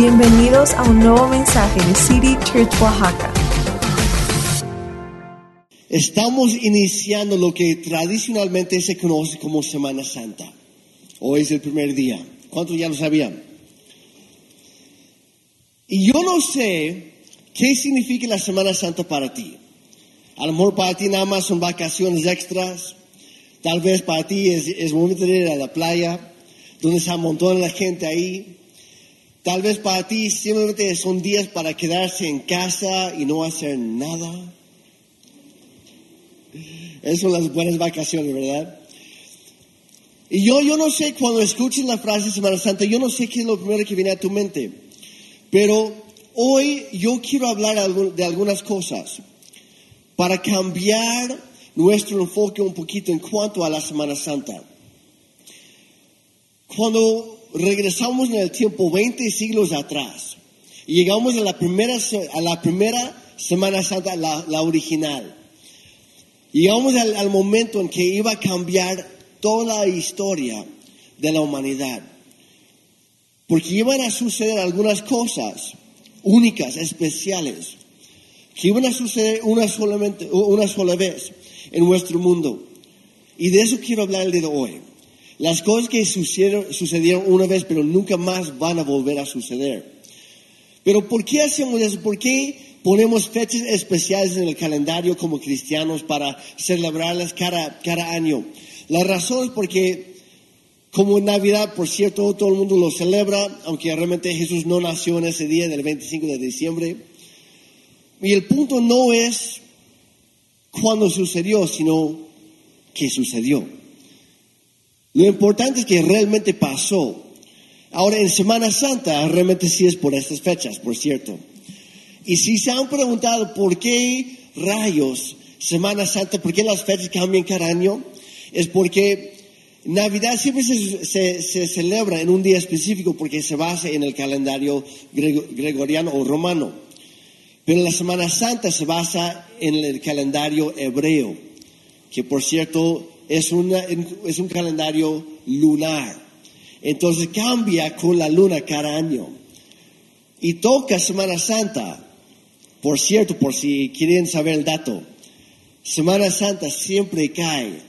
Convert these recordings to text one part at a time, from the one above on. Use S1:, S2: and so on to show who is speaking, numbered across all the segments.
S1: Bienvenidos a un nuevo mensaje de City Church Oaxaca.
S2: Estamos iniciando lo que tradicionalmente se conoce como Semana Santa. Hoy es el primer día. ¿Cuántos ya lo sabían? Y yo no sé qué significa la Semana Santa para ti. A lo mejor para ti nada más son vacaciones extras. Tal vez para ti es, es momento de ir a la playa, donde se amontona la gente ahí. Tal vez para ti simplemente son días para quedarse en casa y no hacer nada. Esas son las buenas vacaciones, ¿verdad? Y yo, yo no sé, cuando escuches la frase Semana Santa, yo no sé qué es lo primero que viene a tu mente. Pero hoy yo quiero hablar de algunas cosas para cambiar nuestro enfoque un poquito en cuanto a la Semana Santa. Cuando regresamos en el tiempo 20 siglos atrás y llegamos a la primera, a la primera Semana Santa, la, original. Llegamos al, momento en que iba a cambiar toda la historia de la humanidad. Porque iban a suceder algunas cosas únicas, especiales, que iban a suceder una, sola vez en nuestro mundo. Y de eso quiero hablar el de hoy. Las cosas que sucedieron, sucedieron una vez, pero nunca más van a volver a suceder. Pero ¿por qué hacemos eso? ¿Por qué ponemos fechas especiales en el calendario como cristianos para celebrarlas cada, cada año? La razón es porque, como en Navidad, por cierto, todo el mundo lo celebra, aunque realmente Jesús no nació en ese día del 25 de diciembre. Y el punto no es cuándo sucedió, sino qué sucedió. Lo importante es que realmente pasó. Ahora, en Semana Santa, realmente sí es por estas fechas, por cierto. Y si se han preguntado por qué rayos Semana Santa, por qué las fechas cambian cada año, es porque Navidad siempre se, se, celebra en un día específico porque se basa en el calendario gregoriano o romano. Pero la Semana Santa se basa en el calendario hebreo, que por cierto es, una, es un calendario lunar. Entonces cambia con la luna cada año. Y toca Semana Santa. Por cierto, por si quieren saber el dato, Semana Santa siempre cae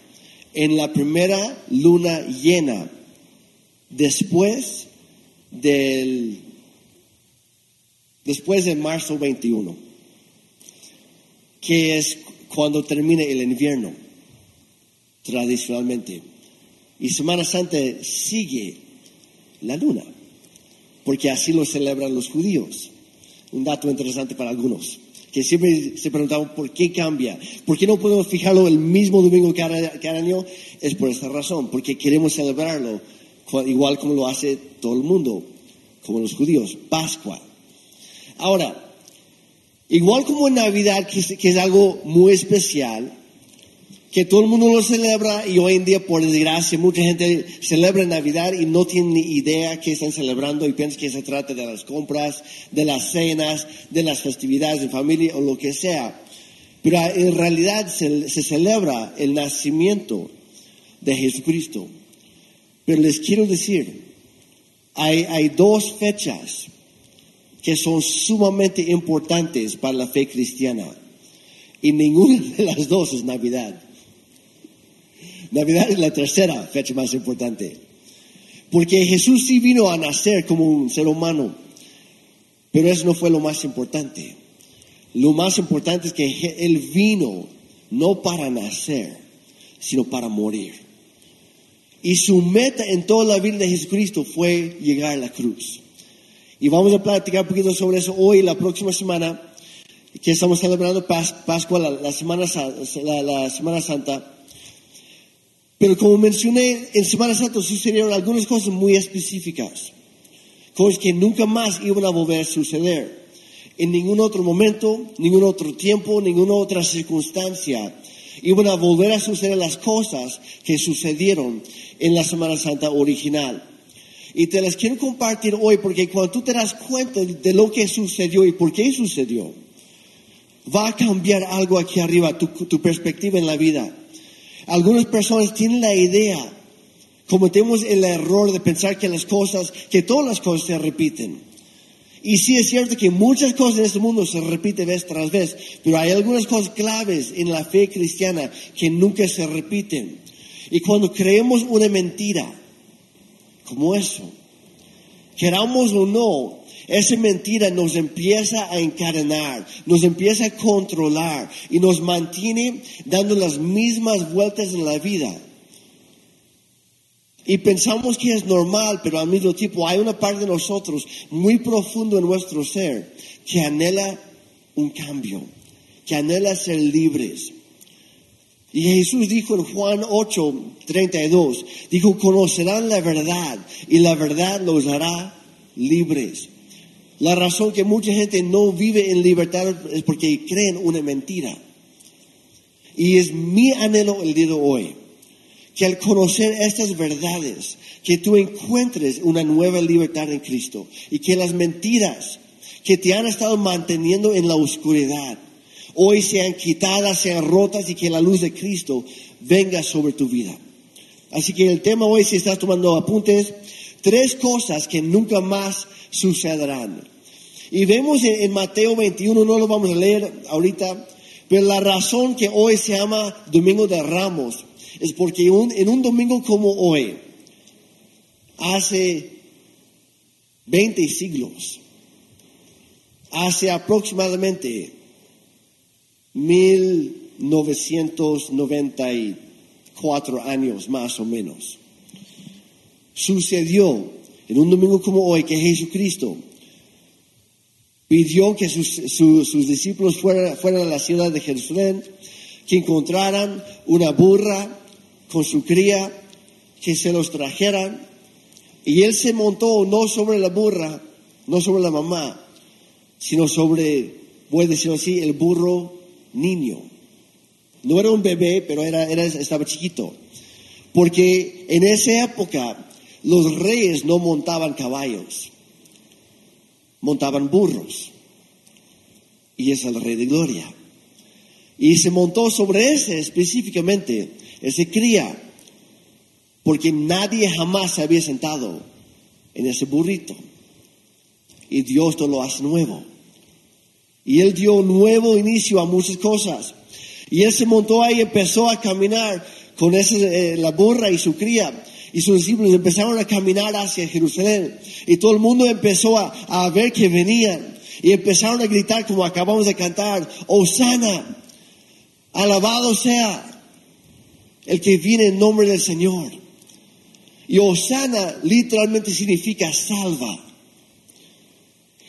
S2: en la primera luna llena después del después de marzo 21, que es cuando termine el invierno tradicionalmente. Y Semana Santa sigue la luna, porque así lo celebran los judíos. Un dato interesante para algunos, que siempre se preguntaban por qué cambia, por qué no podemos fijarlo el mismo domingo cada, cada año. Es por esta razón, porque queremos celebrarlo igual como lo hace todo el mundo, como los judíos, Pascua. Ahora, igual como en Navidad, que que es algo muy especial, que todo el mundo lo celebra y hoy en día, por desgracia, mucha gente celebra Navidad y no tiene ni idea que están celebrando y piensa que se trata de las compras, de las cenas, de las festividades de familia o lo que sea. Pero en realidad se, celebra el nacimiento de Jesucristo. Pero les quiero decir, hay, hay dos fechas que son sumamente importantes para la fe cristiana. Y ninguna de las dos es Navidad. Navidad es la tercera fecha más importante. Porque Jesús sí vino a nacer como un ser humano, pero eso no fue lo más importante. Lo más importante es que Él vino no para nacer, sino para morir. Y su meta en toda la vida de Jesucristo fue llegar a la cruz. Y vamos a platicar un poquito sobre eso hoy, la próxima semana, que estamos celebrando Pascua, la, semana, la Semana Santa. Pero como mencioné, en Semana Santa sucedieron algunas cosas muy específicas, cosas que nunca más iban a volver a suceder. En ningún otro momento, ningún otro tiempo, ninguna otra circunstancia iban a volver a suceder las cosas que sucedieron en la Semana Santa original. Y te las quiero compartir hoy porque cuando tú te das cuenta de lo que sucedió y por qué sucedió, va a cambiar algo aquí arriba, tu, tu perspectiva en la vida. Algunas personas tienen la idea, cometemos el error de pensar que las cosas, que todas las cosas se repiten. Y sí es cierto que muchas cosas en este mundo se repiten vez tras vez, pero hay algunas cosas claves en la fe cristiana que nunca se repiten. Y cuando creemos una mentira, como eso, queramos o no, esa mentira nos empieza a encadenar, nos empieza a controlar y nos mantiene dando las mismas vueltas en la vida. Y pensamos que es normal, pero al mismo tiempo hay una parte de nosotros muy profundo en nuestro ser que anhela un cambio, que anhela ser libres. Y Jesús dijo en Juan 8, 32, dijo, conocerán la verdad y la verdad los hará libres. La razón que mucha gente no vive en libertad es porque creen una mentira. Y es mi anhelo el día de hoy que al conocer estas verdades, que tú encuentres una nueva libertad en Cristo y que las mentiras que te han estado manteniendo en la oscuridad, hoy sean quitadas, sean rotas y que la luz de Cristo venga sobre tu vida. Así que el tema hoy, si estás tomando apuntes, tres cosas que nunca más sucederán. Y vemos en, Mateo 21, no lo vamos a leer ahorita, pero la razón que hoy se llama Domingo de Ramos es porque en un domingo como hoy, hace 20 siglos, hace aproximadamente 1994 años más o menos, sucedió en un domingo como hoy que Jesucristo pidió que sus, discípulos fueran, fueran a la ciudad de Jerusalén, que encontraran una burra con su cría, que se los trajeran. Y él se montó no sobre la burra, no sobre la mamá, sino sobre, voy a decirlo así, el burro niño. No era un bebé, pero era, era, estaba chiquito. Porque en esa época los reyes no montaban caballos, montaban burros. Y es el rey de gloria. Y se montó sobre ese específicamente ese cría, porque nadie jamás se había sentado en ese burrito. Y Dios todo lo hace nuevo. Y Él dio nuevo inicio a muchas cosas. Y Él se montó ahí y empezó a caminar con ese, eh, la burra y su cría. Y sus discípulos empezaron a caminar hacia Jerusalén. Y todo el mundo empezó a, a ver que venían. Y empezaron a gritar como acabamos de cantar, Osana, alabado sea el que viene en nombre del Señor. Y Osana literalmente significa salva.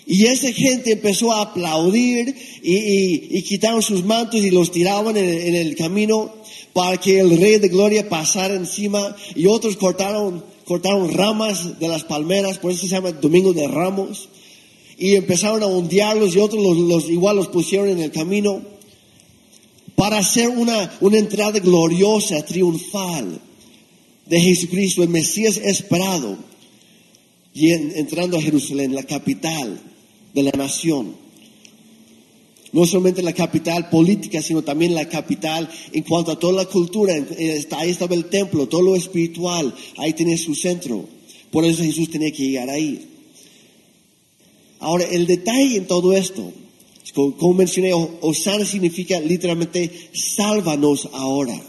S2: Y esa gente empezó a aplaudir y, quitaron sus mantos y los tiraban en, el camino para que el Rey de Gloria pasara encima. Y otros cortaron, cortaron ramas de las palmeras, por eso se llama Domingo de Ramos. Y empezaron a ondearlos y otros los, igual los pusieron en el camino para hacer una, una entrada gloriosa, triunfal de Jesucristo, el Mesías esperado, y entrando a Jerusalén, la capital de la nación. No solamente la capital política, sino también la capital en cuanto a toda la cultura. Ahí estaba el templo, todo lo espiritual, ahí tenía su centro. Por eso Jesús tenía que llegar ahí. Ahora, el detalle en todo esto como, mencioné, Osana significa literalmente sálvanos ahora.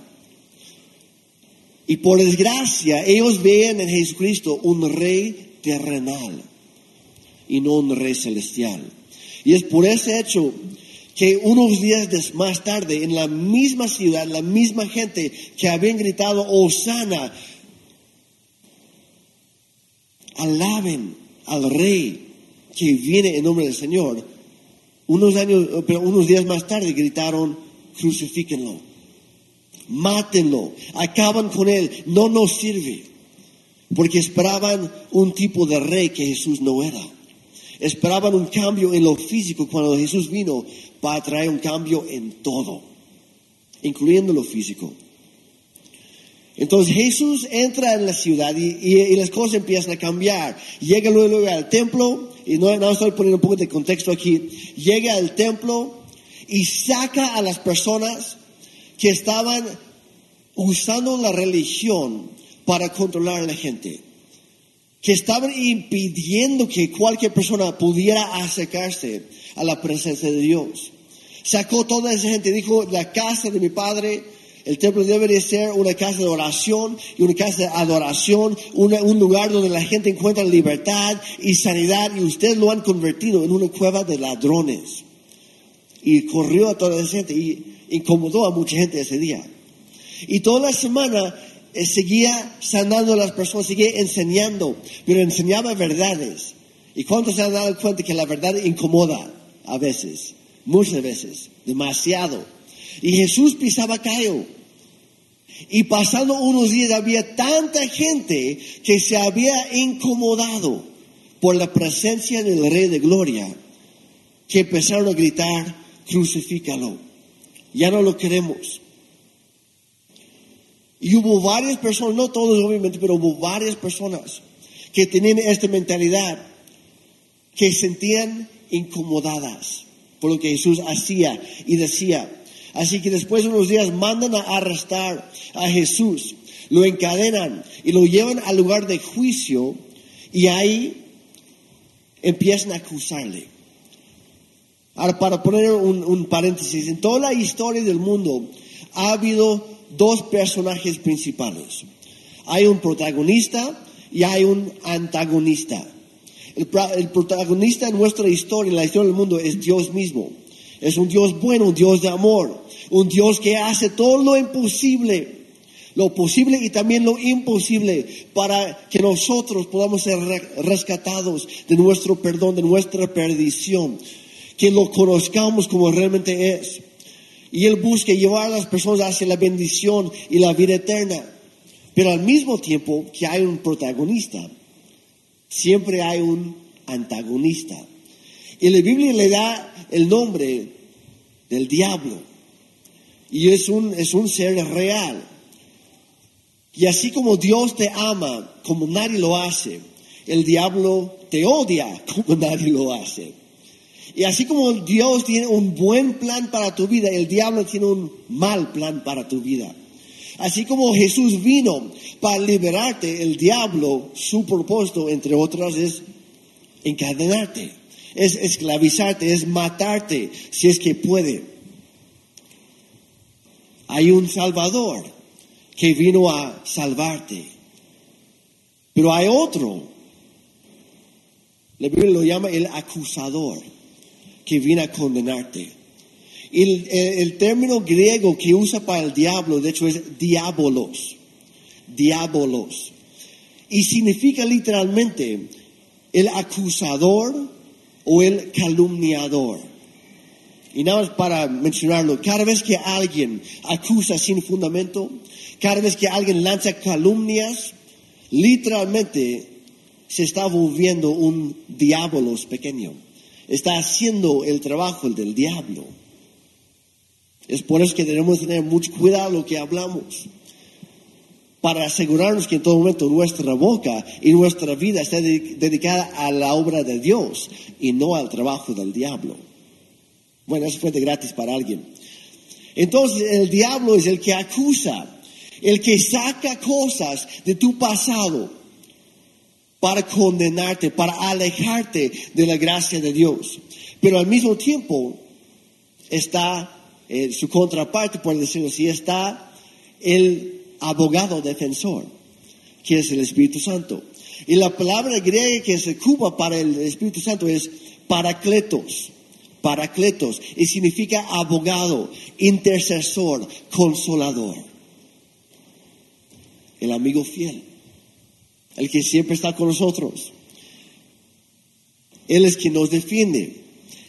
S2: Y por desgracia, ellos ven en Jesucristo un rey terrenal y no un rey celestial. Y es por ese hecho que unos días más tarde, en la misma ciudad, la misma gente que habían gritado, Osana, alaben al rey que viene en nombre del Señor, unos años, pero unos días más tarde gritaron, crucifíquenlo, mátenlo, acaban con él, no nos sirve. Porque esperaban un tipo de rey que Jesús no era. Esperaban un cambio en lo físico cuando Jesús vino para traer un cambio en todo, incluyendo lo físico. Entonces Jesús entra en la ciudad y, las cosas empiezan a cambiar. Llega luego al templo y no, no estoy poniendo un poco de contexto aquí, llega al templo y saca a las personas que estaban usando la religión para controlar a la gente. Que estaban impidiendo que cualquier persona pudiera acercarse a la presencia de Dios. Sacó toda esa gente, dijo, la casa de mi padre, el templo debe de ser una casa de oración y una casa de adoración, un lugar donde la gente encuentra libertad y sanidad y ustedes lo han convertido en una cueva de ladrones. Y corrió a toda esa gente y incomodó a mucha gente ese día. Y toda la semana seguía sanando a las personas, seguía enseñando, pero enseñaba verdades. ¿Y cuántos se han dado cuenta que la verdad incomoda a veces? Muchas veces, demasiado. Y Jesús pisaba callo. Y pasando unos días había tanta gente que se había incomodado por la presencia del Rey de Gloria que empezaron a gritar, crucifícalo. Ya no lo queremos. Y hubo varias personas, no todos obviamente, pero hubo varias personas que tenían esta mentalidad, que sentían incomodadas por lo que Jesús hacía y decía. Así que después de unos días mandan a arrestar a Jesús, lo encadenan y lo llevan al lugar de juicio y ahí empiezan a acusarle. Ahora, para poner un, un paréntesis, en toda la historia del mundo ha habido dos personajes principales. Hay un protagonista y hay un antagonista. El, protagonista en nuestra historia, en la historia del mundo, es Dios mismo. Es un Dios bueno, un Dios de amor, un Dios que hace todo lo imposible, lo posible y también lo imposible para que nosotros podamos ser rescatados de nuestro perdón, de nuestra perdición, que lo conozcamos como realmente es. Y Él busca llevar a las personas hacia la bendición y la vida eterna. Pero al mismo tiempo que hay un protagonista, siempre hay un antagonista. Y la Biblia le da el nombre del diablo. Y es un, es un ser real. Y así como Dios te ama como nadie lo hace, el diablo te odia como nadie lo hace. Y así como Dios tiene un buen plan para tu vida, el diablo tiene un mal plan para tu vida. Así como Jesús vino para liberarte, el diablo, su propósito, entre otras, es encadenarte, es esclavizarte, es matarte, si es que puede. Hay un Salvador que vino a salvarte, pero hay otro. La Biblia lo llama el acusador que viene a condenarte. El, el, término griego que usa para el diablo, de hecho, es diabolos. Diabolos. Y significa literalmente el acusador o el calumniador. Y nada más para mencionarlo, cada vez que alguien acusa sin fundamento, cada vez que alguien lanza calumnias, literalmente se está volviendo un diabolos pequeño está haciendo el trabajo del diablo. Es por eso que debemos tener mucho cuidado lo que hablamos, para asegurarnos que en todo momento nuestra boca y nuestra vida esté dedicada a la obra de Dios y no al trabajo del diablo. Bueno, eso fue de gratis para alguien. Entonces el diablo es el que acusa, el que saca cosas de tu pasado para condenarte, para alejarte de la gracia de Dios. Pero al mismo tiempo está eh, su contraparte, por decirlo así, está el abogado defensor, que es el Espíritu Santo. Y la palabra griega que se ocupa para el Espíritu Santo es paracletos, paracletos, y significa abogado, intercesor, consolador, el amigo fiel el que siempre está con nosotros. Él es quien nos defiende.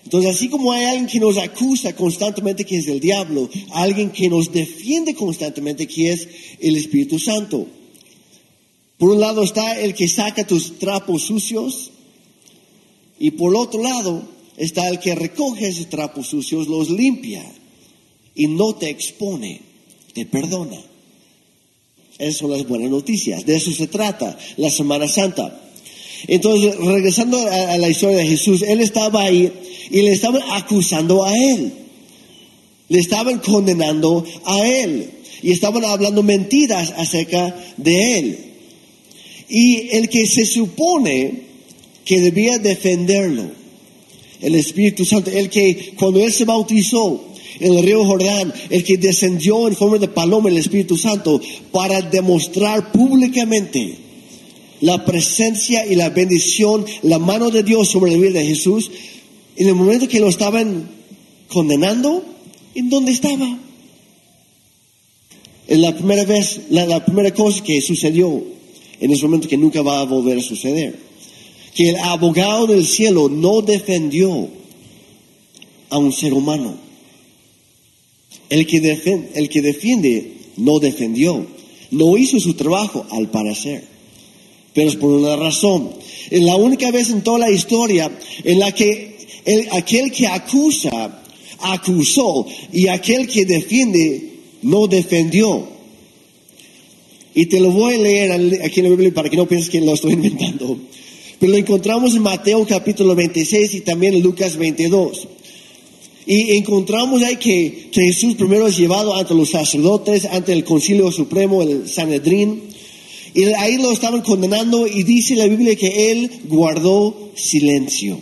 S2: Entonces, así como hay alguien que nos acusa constantemente que es el diablo, alguien que nos defiende constantemente que es el Espíritu Santo. Por un lado está el que saca tus trapos sucios y por otro lado está el que recoge esos trapos sucios, los limpia y no te expone, te perdona. Esas son las buenas noticias. De eso se trata la Semana Santa. Entonces, regresando a, la historia de Jesús, él estaba ahí y le estaban acusando a él. Le estaban condenando a él. Y estaban hablando mentiras acerca de él. Y el que se supone que debía defenderlo, el Espíritu Santo, el que cuando él se bautizó el río Jordán, el que descendió en forma de paloma el Espíritu Santo para demostrar públicamente la presencia y la bendición, la mano de Dios sobre la vida de Jesús, en el momento que lo estaban condenando, ¿en dónde estaba? Es la primera vez, la, la primera cosa que sucedió en ese momento que nunca va a volver a suceder. Que el abogado del cielo no defendió a un ser humano. El que, defiende, el que defiende no defendió. No hizo su trabajo al parecer. Pero es por una razón. Es la única vez en toda la historia en la que el, aquel que acusa, acusó y aquel que defiende no defendió. Y te lo voy a leer aquí en la Biblia para que no pienses que lo estoy inventando. Pero lo encontramos en Mateo capítulo 26 y también en Lucas 22. Y encontramos ahí que, Jesús primero es llevado ante los sacerdotes, ante el concilio supremo, el Sanedrín. Y ahí lo estaban condenando y dice la Biblia que él guardó silencio.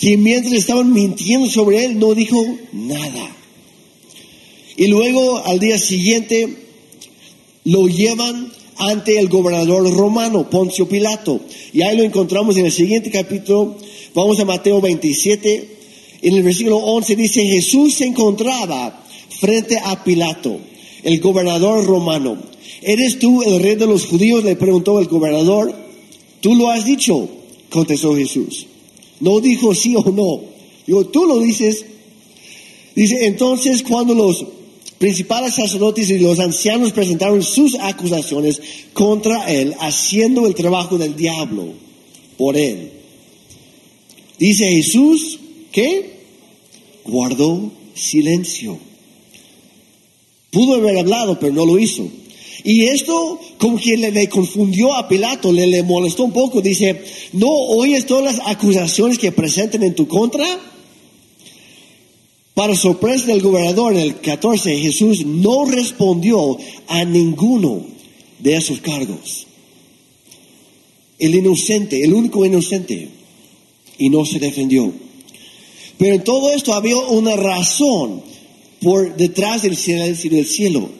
S2: Y mientras estaban mintiendo sobre él, no dijo nada. Y luego al día siguiente lo llevan ante el gobernador romano, Poncio Pilato. Y ahí lo encontramos en el siguiente capítulo. Vamos a Mateo 27. En el versículo 11 dice, Jesús se encontraba frente a Pilato, el gobernador romano. ¿Eres tú el rey de los judíos? Le preguntó el gobernador. Tú lo has dicho, contestó Jesús. No dijo sí o no. Digo, tú lo dices. Dice, entonces cuando los principales sacerdotes y los ancianos presentaron sus acusaciones contra él, haciendo el trabajo del diablo por él. Dice Jesús que guardó silencio. Pudo haber hablado, pero no lo hizo. Y esto como que le, confundió a Pilato, le, le molestó un poco. Dice, ¿no oyes todas las acusaciones que presenten en tu contra? Para sorpresa del gobernador, en el 14, Jesús no respondió a ninguno de esos cargos. El inocente, el único inocente, y no se defendió. Pero en todo esto había una razón por detrás del cielo.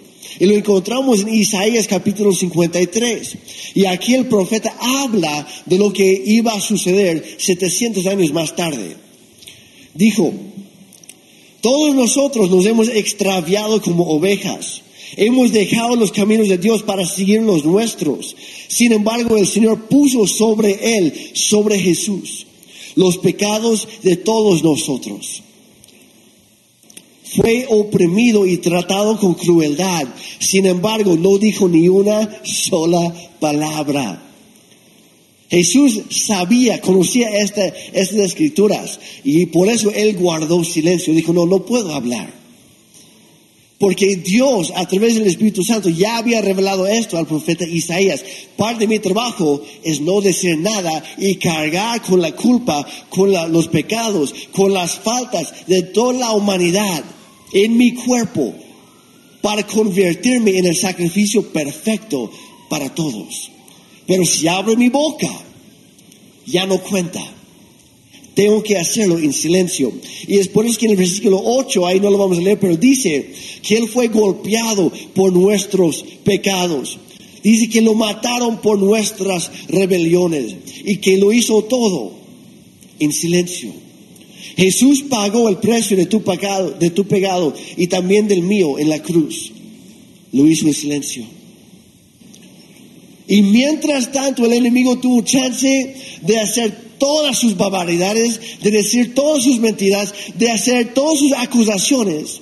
S2: Y lo encontramos en Isaías capítulo 53. Y aquí el profeta habla de lo que iba a suceder 700 años más tarde. Dijo, todos nosotros nos hemos extraviado como ovejas. Hemos dejado los caminos de Dios para seguir los nuestros. Sin embargo, el Señor puso sobre él, sobre Jesús, los pecados de todos nosotros. Fue oprimido y tratado con crueldad. Sin embargo, no dijo ni una sola palabra. Jesús sabía, conocía estas escrituras y por eso él guardó silencio. Dijo, no, no puedo hablar. Porque Dios, a través del Espíritu Santo, ya había revelado esto al profeta Isaías. Parte de mi trabajo es no decir nada y cargar con la culpa, con los pecados, con las faltas de toda la humanidad en mi cuerpo para convertirme en el sacrificio perfecto para todos. Pero si abro mi boca, ya no cuenta. Tengo que hacerlo en silencio. Y es por eso que en el versículo 8, ahí no lo vamos a leer, pero dice que Él fue golpeado por nuestros pecados. Dice que lo mataron por nuestras rebeliones y que lo hizo todo en silencio. Jesús pagó el precio de tu pecado, de tu pecado y también del mío en la cruz. Lo hizo en silencio. Y mientras tanto el enemigo tuvo chance de hacer todas sus barbaridades, de decir todas sus mentiras, de hacer todas sus acusaciones.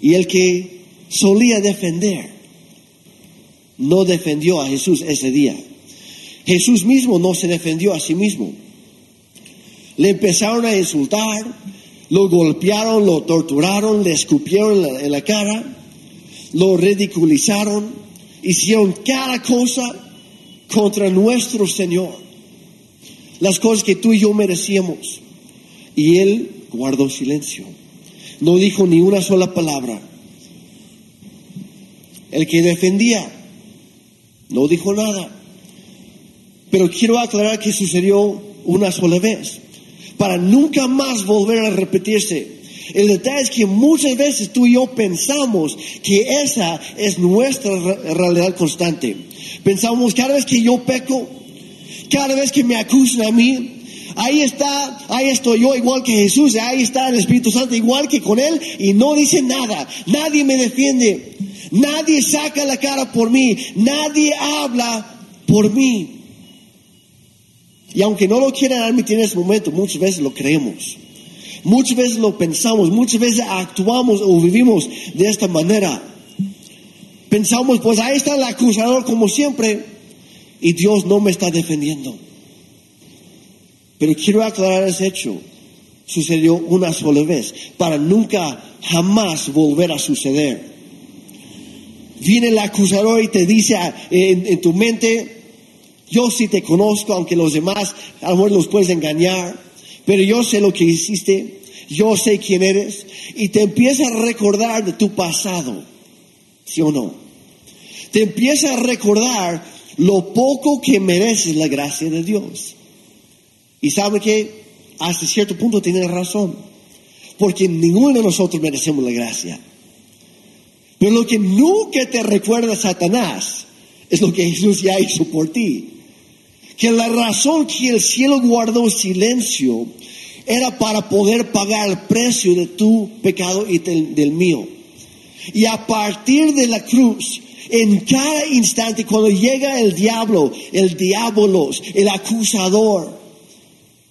S2: Y el que solía defender, no defendió a Jesús ese día. Jesús mismo no se defendió a sí mismo. Le empezaron a insultar, lo golpearon, lo torturaron, le escupieron en la, cara, lo ridiculizaron hicieron cada cosa contra nuestro Señor. Las cosas que tú y yo merecíamos. Y Él guardó silencio. No dijo ni una sola palabra. El que defendía no dijo nada. Pero quiero aclarar que sucedió una sola vez, para nunca más volver a repetirse. El detalle es que muchas veces tú y yo pensamos que esa es nuestra realidad constante. Pensamos cada vez que yo peco, cada vez que me acusan a mí, ahí está, ahí estoy yo igual que Jesús, ahí está el Espíritu Santo igual que con Él y no dice nada, nadie me defiende, nadie saca la cara por mí, nadie habla por mí. Y aunque no lo quieran admitir en ese momento, muchas veces lo creemos. Muchas veces lo pensamos, muchas veces actuamos o vivimos de esta manera. Pensamos, pues ahí está el acusador como siempre y Dios no me está defendiendo. Pero quiero aclarar ese hecho. Sucedió una sola vez para nunca jamás volver a suceder. Viene el acusador y te dice en, tu mente, yo sí te conozco, aunque los demás a lo mejor los puedes engañar, pero yo sé lo que hiciste, yo sé quién eres, y te empieza a recordar de tu pasado, ¿sí o no? Te empieza a recordar lo poco que mereces la gracia de Dios. Y sabe que hasta cierto punto tiene razón, porque ninguno de nosotros merecemos la gracia. Pero lo que nunca te recuerda Satanás es lo que Jesús ya hizo por ti que la razón que el cielo guardó silencio era para poder pagar el precio de tu pecado y del, mío. Y a partir de la cruz, en cada instante, cuando llega el diablo, el diabolos, el acusador,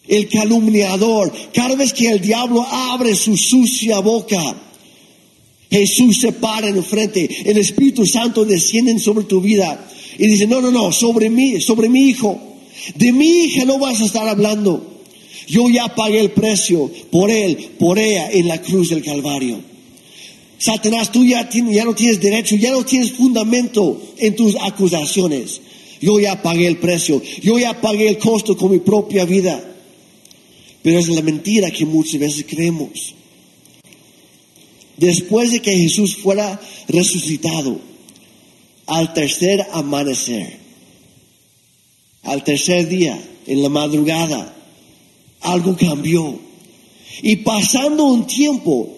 S2: el calumniador, cada vez que el diablo abre su sucia boca, Jesús se para en frente, el Espíritu Santo desciende sobre tu vida y dice, no, no, no, sobre mí, sobre mi hijo. De mi hija no vas a estar hablando. Yo ya pagué el precio por él, por ella en la cruz del Calvario. Satanás, tú ya, ya no tienes derecho, ya no tienes fundamento en tus acusaciones. Yo ya pagué el precio, yo ya pagué el costo con mi propia vida. Pero es la mentira que muchas veces creemos. Después de que Jesús fuera resucitado, al tercer amanecer, al tercer día, en la madrugada, algo cambió. Y pasando un tiempo,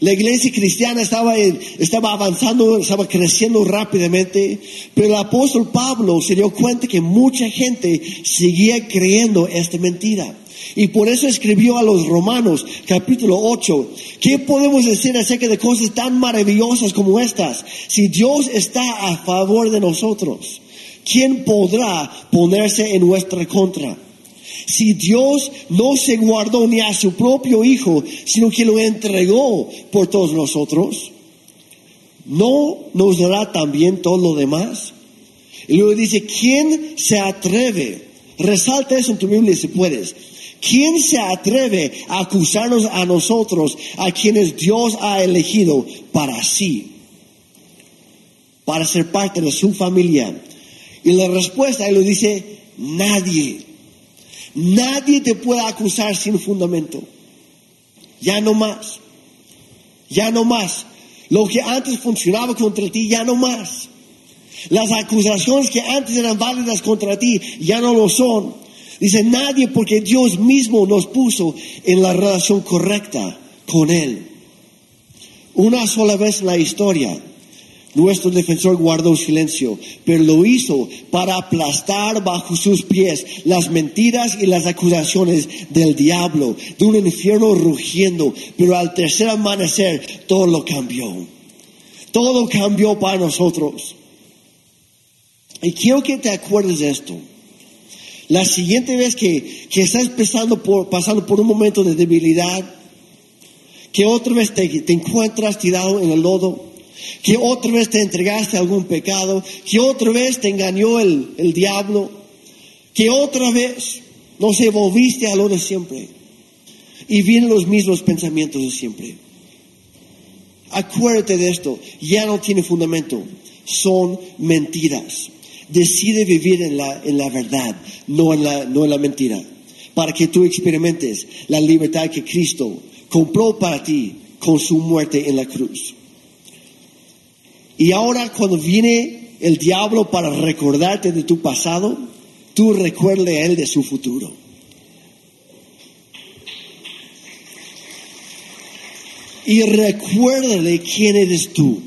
S2: la iglesia cristiana estaba, estaba avanzando, estaba creciendo rápidamente, pero el apóstol Pablo se dio cuenta que mucha gente seguía creyendo esta mentira. Y por eso escribió a los Romanos, capítulo 8, ¿qué podemos decir acerca de cosas tan maravillosas como estas? Si Dios está a favor de nosotros. ¿quién podrá ponerse en nuestra contra? Si Dios no se guardó ni a su propio Hijo, sino que lo entregó por todos nosotros, ¿no nos dará también todo lo demás? Y luego dice, ¿quién se atreve? Resalta eso en tu Biblia si puedes. ¿Quién se atreve a acusarnos a nosotros, a quienes Dios ha elegido para sí? Para ser parte de su familia y la respuesta, él lo dice, nadie. Nadie te puede acusar sin fundamento. Ya no más. Ya no más. Lo que antes funcionaba contra ti, ya no más. Las acusaciones que antes eran válidas contra ti, ya no lo son. Dice nadie porque Dios mismo nos puso en la relación correcta con Él. Una sola vez en la historia, nuestro defensor guardó silencio, pero lo hizo para aplastar bajo sus pies las mentiras y las acusaciones del diablo, de un infierno rugiendo. Pero al tercer amanecer todo lo cambió. Todo cambió para nosotros. Y quiero que te acuerdes de esto. La siguiente vez que, estás pasando por, un momento de debilidad, que otra vez te encuentras tirado en el lodo, que otra vez te entregaste a algún pecado, que otra vez te engañó el, el diablo, que otra vez no se volviste a lo de siempre y vienen los mismos pensamientos de siempre. Acuérdate de esto, ya no tiene fundamento, son mentiras. Decide vivir en la, en la verdad, no en la, no en la mentira, para que tú experimentes la libertad que Cristo compró para ti con su muerte en la cruz. Y ahora cuando viene el diablo para recordarte de tu pasado, tú recuerde a Él de su futuro. Y recuérdale quién eres tú.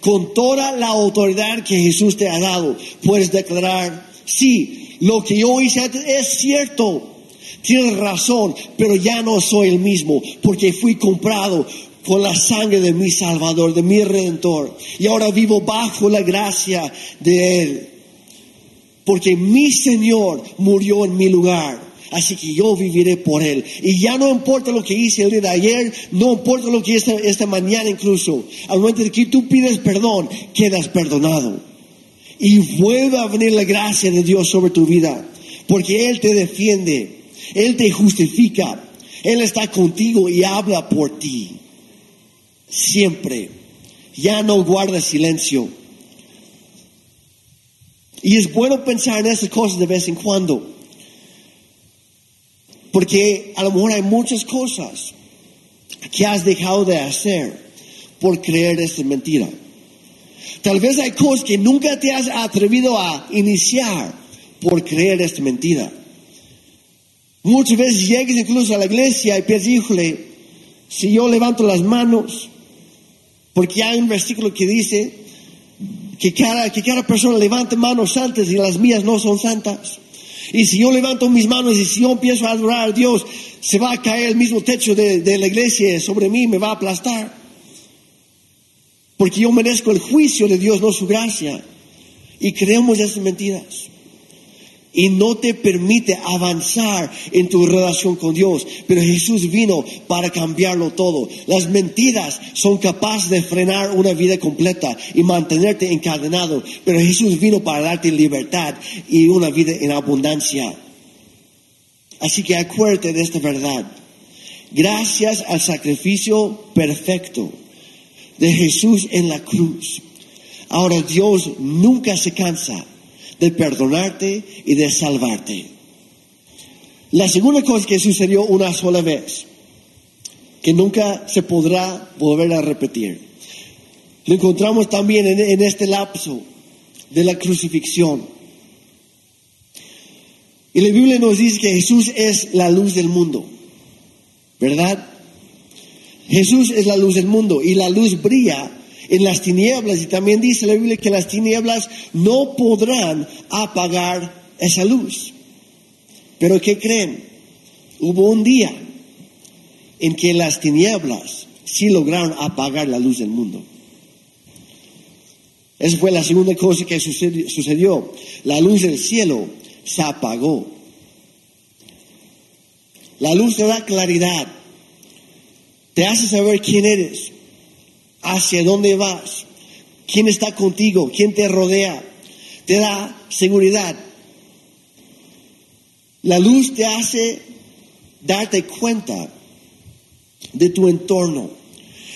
S2: Con toda la autoridad que Jesús te ha dado, puedes declarar, sí, lo que yo hice antes es cierto. Tienes razón, pero ya no soy el mismo, porque fui comprado con la sangre de mi Salvador, de mi Redentor. Y ahora vivo bajo la gracia de Él. Porque mi Señor murió en mi lugar. Así que yo viviré por Él. Y ya no importa lo que hice el día de ayer, no importa lo que hice esta mañana incluso. Al momento de que tú pides perdón, quedas perdonado. Y vuelve a venir la gracia de Dios sobre tu vida. Porque Él te defiende. Él te justifica. Él está contigo y habla por ti. Siempre. Ya no guarda silencio. Y es bueno pensar en esas cosas de vez en cuando. Porque a lo mejor hay muchas cosas que has dejado de hacer por creer esta mentira. Tal vez hay cosas que nunca te has atrevido a iniciar por creer esta mentira. Muchas veces llegas incluso a la iglesia y piensas, híjole, si yo levanto las manos, porque hay un versículo que dice que cada, que cada persona levante manos santas y las mías no son santas. Y si yo levanto mis manos y si yo empiezo a adorar a Dios, se va a caer el mismo techo de, de la iglesia sobre mí, me va a aplastar. Porque yo merezco el juicio de Dios, no su gracia. Y creemos esas mentiras y no te permite avanzar en tu relación con Dios. Pero Jesús vino para cambiarlo todo. Las mentiras son capaces de frenar una vida completa y mantenerte encadenado. Pero Jesús vino para darte libertad y una vida en abundancia. Así que acuérdate de esta verdad. Gracias al sacrificio perfecto de Jesús en la cruz. Ahora Dios nunca se cansa de perdonarte y de salvarte. La segunda cosa que sucedió una sola vez, que nunca se podrá volver a repetir, lo encontramos también en, este lapso de la crucifixión. Y la Biblia nos dice que Jesús es la luz del mundo, ¿verdad? Jesús es la luz del mundo y la luz brilla en las tinieblas y también dice la Biblia que las tinieblas no podrán apagar esa luz. Pero ¿qué creen? Hubo un día en que las tinieblas sí lograron apagar la luz del mundo. Esa fue la segunda cosa que sucedió. La luz del cielo se apagó. La luz te da claridad. Te hace saber quién eres hacia dónde vas, quién está contigo, quién te rodea. Te da seguridad. La luz te hace darte cuenta de tu entorno.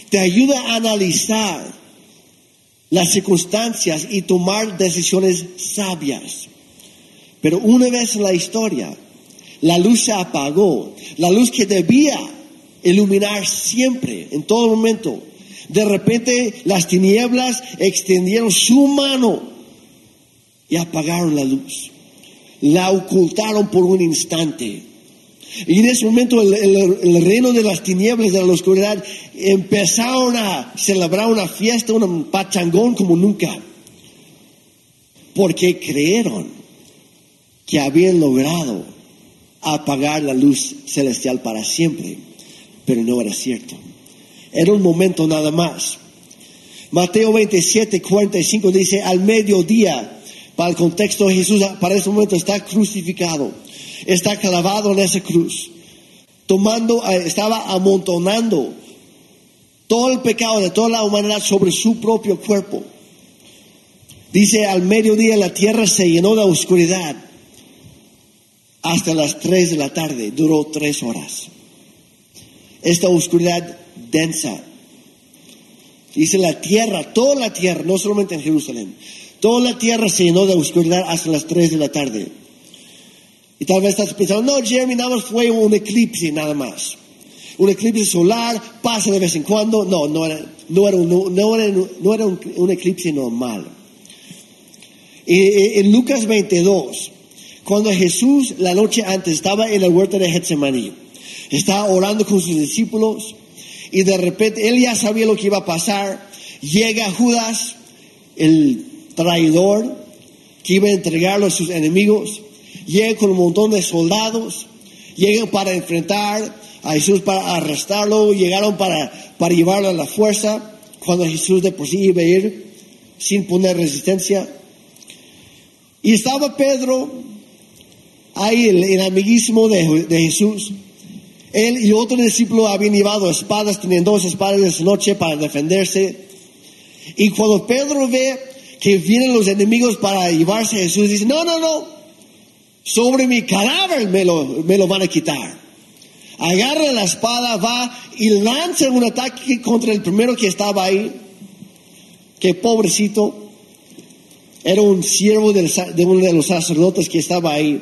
S2: Te ayuda a analizar las circunstancias y tomar decisiones sabias. Pero una vez en la historia, la luz se apagó. La luz que debía iluminar siempre, en todo momento, de repente las tinieblas extendieron su mano y apagaron la luz. La ocultaron por un instante. Y en ese momento el, reino de las tinieblas, de la oscuridad, empezaron a celebrar una fiesta, un pachangón como nunca. Porque creyeron que habían logrado apagar la luz celestial para siempre. Pero no era cierto. Era un momento nada más. Mateo 27, 45 dice, al mediodía, para el contexto de Jesús, para ese momento está crucificado, está clavado en esa cruz, tomando, eh, estaba amontonando todo el pecado de toda la humanidad sobre su propio cuerpo. Dice, al mediodía la tierra se llenó de oscuridad hasta las 3 de la tarde, duró tres horas. Esta oscuridad densa. Dice la tierra, toda la tierra, no solamente en Jerusalén, toda la tierra se llenó de oscuridad hasta las 3 de la tarde. Y tal vez estás pensando, no, Jeremy, nada más fue un eclipse, nada más. Un eclipse solar pasa de vez en cuando. No, no era, no era, un, no era, no era un, eclipse normal. en Lucas 22, cuando Jesús la noche antes estaba en la huerta de Getsemaní, estaba orando con sus discípulos y de repente él ya sabía lo que iba a pasar. Llega Judas, el traidor, que iba a entregarlo a sus enemigos. Llega con un montón de soldados. Llegan para enfrentar a Jesús, para arrestarlo. Llegaron para, para llevarlo a la fuerza. Cuando Jesús de por sí iba a ir sin poner resistencia. Y estaba Pedro ahí, el, amiguísimo de, de Jesús. Él y otro discípulo habían llevado espadas, tenían dos espadas esa noche para defenderse. Y cuando Pedro ve que vienen los enemigos para llevarse a Jesús, dice, no, no, no, sobre mi cadáver me lo, me lo van a quitar. Agarra la espada, va y lanza un ataque contra el primero que estaba ahí, que pobrecito, era un siervo de uno de los sacerdotes que estaba ahí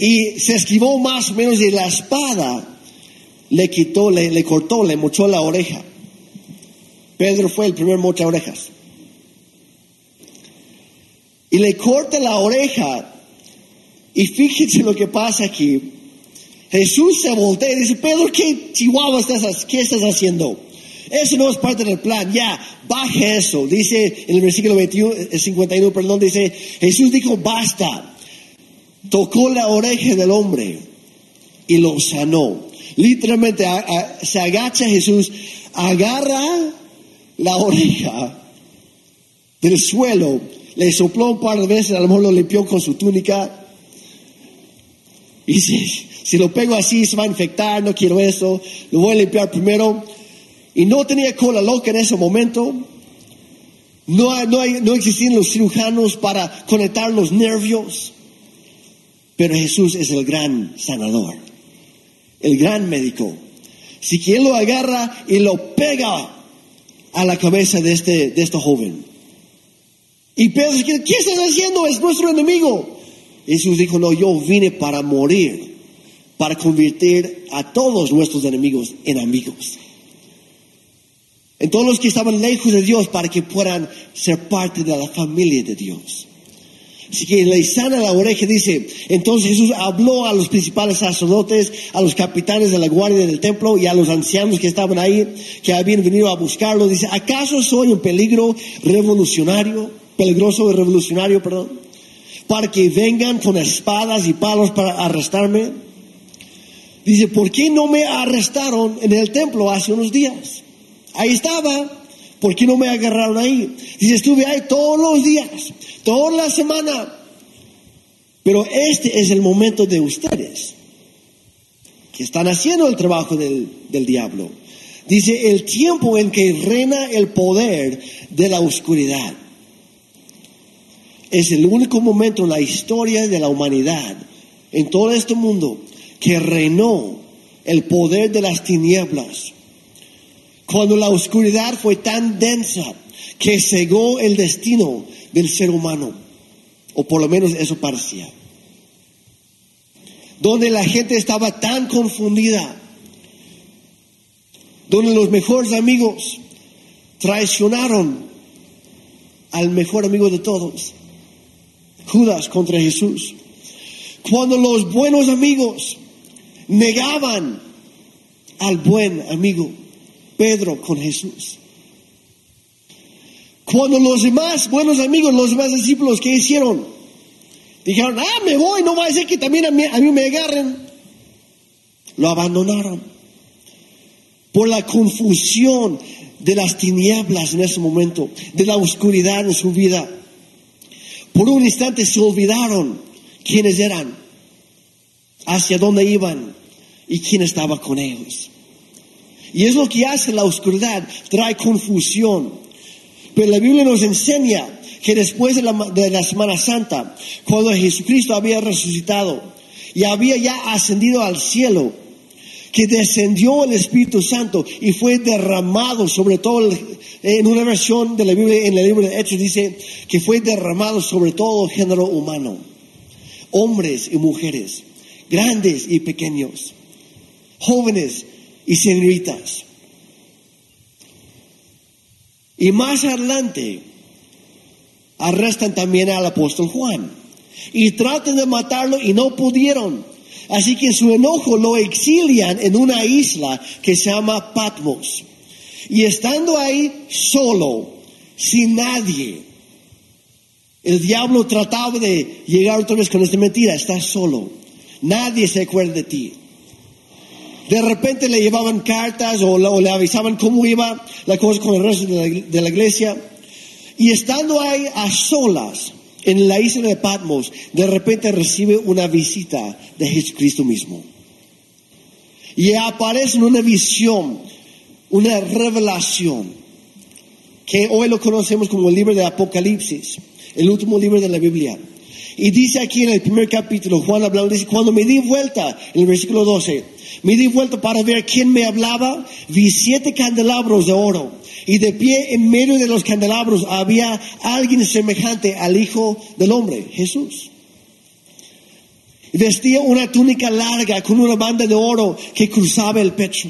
S2: y se esquivó más o menos de la espada le quitó, le, cortó, le mochó la oreja. Pedro fue el primer mocha orejas. Y le corta la oreja. Y fíjense lo que pasa aquí. Jesús se voltea y dice, Pedro, ¿qué chihuahua estás, qué estás haciendo? Eso no es parte del plan. Ya, baje eso. Dice en el versículo 21, 51, eh, perdón, dice, Jesús dijo, basta tocó la oreja del hombre y lo sanó. Literalmente se agacha Jesús, agarra la oreja del suelo, le sopló un par de veces, a lo mejor lo limpió con su túnica. Y si, si lo pego así se va a infectar, no quiero eso, lo voy a limpiar primero. Y no tenía cola loca en ese momento. No, no, no existían los cirujanos para conectar los nervios. Pero Jesús es el gran sanador, el gran médico. Si quien lo agarra y lo pega a la cabeza de este, de este joven. Y Pedro dice, ¿qué estás haciendo? Es nuestro enemigo. Jesús dijo, no, yo vine para morir, para convertir a todos nuestros enemigos en amigos. En todos los que estaban lejos de Dios, para que puedan ser parte de la familia de Dios. Así que le sana la oreja, dice, entonces Jesús habló a los principales sacerdotes, a los capitanes de la guardia del templo y a los ancianos que estaban ahí, que habían venido a buscarlo. Dice, ¿acaso soy un peligro revolucionario, peligroso revolucionario, perdón? Para que vengan con espadas y palos para arrestarme. Dice, ¿por qué no me arrestaron en el templo hace unos días? Ahí estaba. ¿Por qué no me agarraron ahí? Dice, estuve ahí todos los días toda la semana. Pero este es el momento de ustedes, que están haciendo el trabajo del, del diablo. Dice, el tiempo en que reina el poder de la oscuridad. Es el único momento en la historia de la humanidad, en todo este mundo, que reinó el poder de las tinieblas. Cuando la oscuridad fue tan densa que cegó el destino del ser humano, o por lo menos eso parecía. Donde la gente estaba tan confundida, donde los mejores amigos traicionaron al mejor amigo de todos, Judas contra Jesús. Cuando los buenos amigos negaban al buen amigo Pedro con Jesús. Cuando los demás buenos amigos, los demás discípulos, ¿qué hicieron? Dijeron, ah, me voy, no va a ser que también a mí, a mí me agarren. Lo abandonaron. Por la confusión de las tinieblas en ese momento, de la oscuridad en su vida. Por un instante se olvidaron quiénes eran, hacia dónde iban y quién estaba con ellos. Y es lo que hace la oscuridad, trae confusión. Pero la Biblia nos enseña que después de la, Semana Santa, cuando Jesucristo había resucitado y había ya ascendido al cielo, que descendió el Espíritu Santo y fue derramado sobre todo, en una versión de la Biblia, en el libro de Hechos dice que fue derramado sobre todo el género humano, hombres y mujeres, grandes y pequeños, jóvenes y señoritas. Y más adelante arrestan también al apóstol Juan. y tratan de matarlo y no pudieron. Así que en su enojo lo exilian en una isla que se llama Patmos. Y estando ahí solo, sin nadie, el diablo trataba de llegar otra vez con esta mentira, estás solo, nadie se acuerda de ti. De repente le llevaban cartas o, le avisaban cómo iba la cosa con el resto de la iglesia. Y estando ahí a solas, en la isla de Patmos, de repente recibe una visita de Jesucristo mismo. Y aparece una visión, una revelación, que hoy lo conocemos como el libro de Apocalipsis, el último libro de la Biblia. Y dice aquí en el primer capítulo, Juan hablando, dice, cuando me di vuelta, en el versículo 12, me di vuelta para ver quién me hablaba, vi siete candelabros de oro y de pie en medio de los candelabros había alguien semejante al Hijo del Hombre, Jesús. Vestía una túnica larga con una banda de oro que cruzaba el pecho.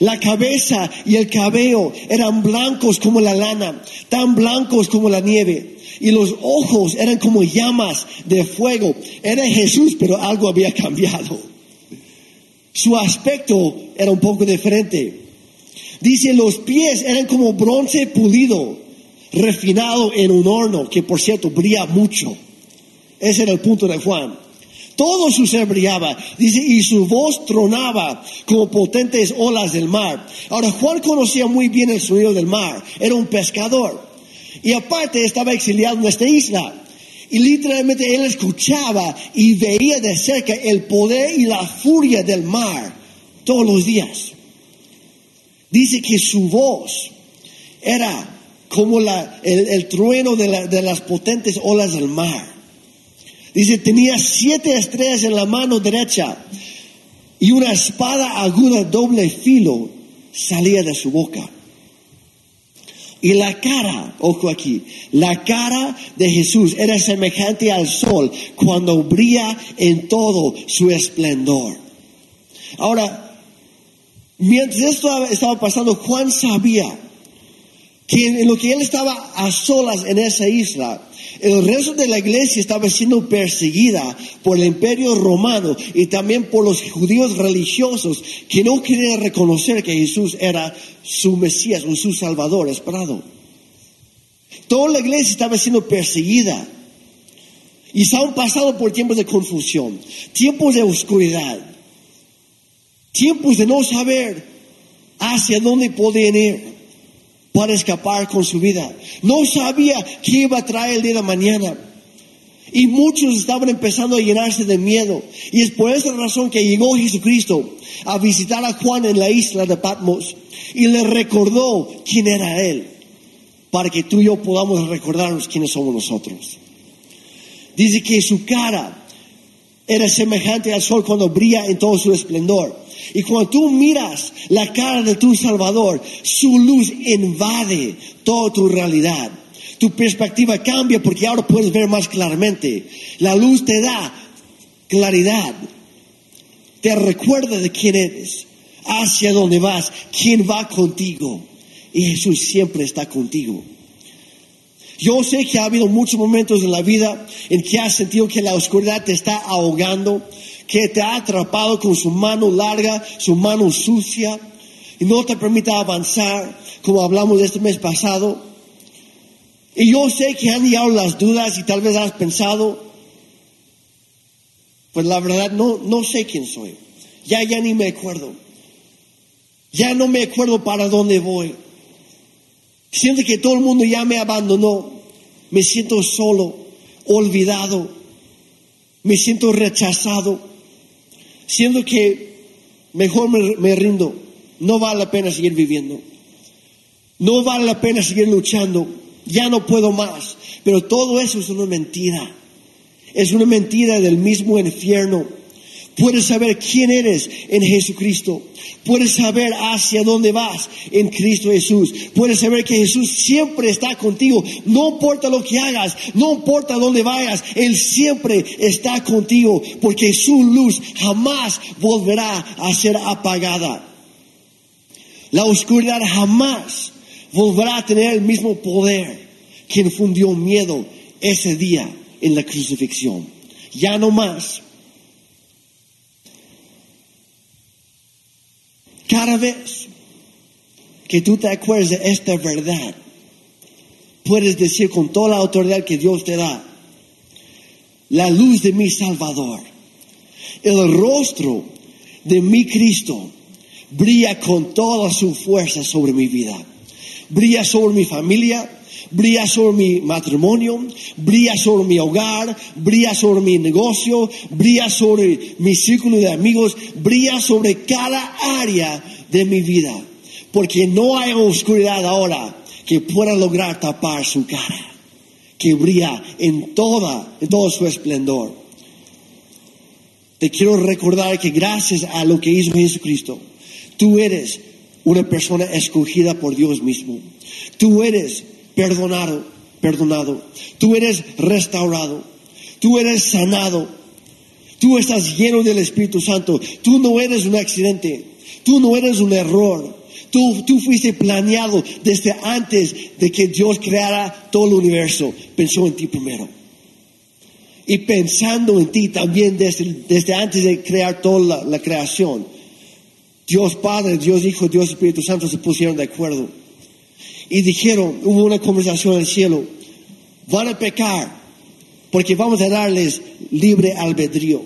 S2: La cabeza y el cabello eran blancos como la lana, tan blancos como la nieve. Y los ojos eran como llamas de fuego. Era Jesús, pero algo había cambiado. Su aspecto era un poco diferente. Dice, los pies eran como bronce pulido, refinado en un horno, que por cierto brilla mucho. Ese era el punto de Juan. Todo su ser brillaba, dice, y su voz tronaba como potentes olas del mar. Ahora, Juan conocía muy bien el sonido del mar, era un pescador. Y aparte estaba exiliado en esta isla. Y literalmente él escuchaba y veía de cerca el poder y la furia del mar todos los días. Dice que su voz era como el, trueno de, de las potentes olas del mar. Dice, tenía siete estrellas en la mano derecha y una espada aguda doble filo salía de su boca. Y la cara, ojo aquí, la cara de Jesús era semejante al sol cuando brilla en todo su esplendor. Ahora, Mientras esto estaba pasando, Juan sabía que en lo que él estaba a solas en esa isla, el resto de la iglesia estaba siendo perseguida por el imperio romano y también por los judíos religiosos que no querían reconocer que Jesús era su Mesías o su Salvador esperado. Toda la iglesia estaba siendo perseguida y estaban pasando por tiempos de confusión, tiempos de oscuridad tiempos de no saber hacia dónde podían ir para escapar con su vida. No sabía qué iba a traer el día de mañana. Y muchos estaban empezando a llenarse de miedo. Y es por esa razón que llegó Jesucristo a visitar a Juan en la isla de Patmos y le recordó quién era él, para que tú y yo podamos recordarnos quiénes somos nosotros. Dice que su cara era semejante al sol cuando brilla en todo su esplendor. Y cuando tú miras la cara de tu Salvador, su luz invade toda tu realidad. Tu perspectiva cambia porque ahora puedes ver más claramente. La luz te da claridad. Te recuerda de quién eres, hacia dónde vas, quién va contigo. Y Jesús siempre está contigo. Yo sé que ha habido muchos momentos en la vida en que has sentido que la oscuridad te está ahogando, que te ha atrapado con su mano larga, su mano sucia, y no te permite avanzar, como hablamos este mes pasado. Y yo sé que han llegado las dudas y tal vez has pensado, pues la verdad no, no sé quién soy. Ya, ya ni me acuerdo. Ya no me acuerdo para dónde voy. Siento que todo el mundo ya me abandonó. Me siento solo, olvidado. Me siento rechazado siendo que mejor me, rindo, no vale la pena seguir viviendo, no vale la pena seguir luchando, ya no puedo más, pero todo eso es una mentira, es una mentira del mismo infierno Puedes saber quién eres en Jesucristo. Puedes saber hacia dónde vas en Cristo Jesús. Puedes saber que Jesús siempre está contigo. No importa lo que hagas, no importa dónde vayas, Él siempre está contigo porque su luz jamás volverá a ser apagada. La oscuridad jamás volverá a tener el mismo poder que infundió miedo ese día en la crucifixión. Ya no más. Cada vez que tú te acuerdes de esta verdad, puedes decir con toda la autoridad que Dios te da, la luz de mi Salvador, el rostro de mi Cristo brilla con toda su fuerza sobre mi vida, brilla sobre mi familia, brilla sobre mi matrimonio, brilla sobre mi hogar, brilla sobre mi negocio, brilla sobre mi círculo de amigos, brilla sobre cada área de mi vida. Porque no hay oscuridad ahora que pueda lograr tapar su cara, que brilla en toda, en todo su esplendor. Te quiero recordar que gracias a lo que hizo Jesucristo, tú eres una persona escogida por Dios mismo. Tú eres perdonado, perdonado. Tú eres restaurado. Tú eres sanado. Tú estás lleno del Espíritu Santo. Tú no eres un accidente. Tú no eres un error. Tú, tú fuiste planeado desde antes de que Dios creara todo el universo. Pensó en ti primero. Y pensando en ti también desde, desde antes de crear toda la, la creación. Dios Padre, Dios Hijo, Dios Espíritu Santo se pusieron de acuerdo y dijeron, hubo una conversación en el cielo, van a pecar porque vamos a darles libre albedrío,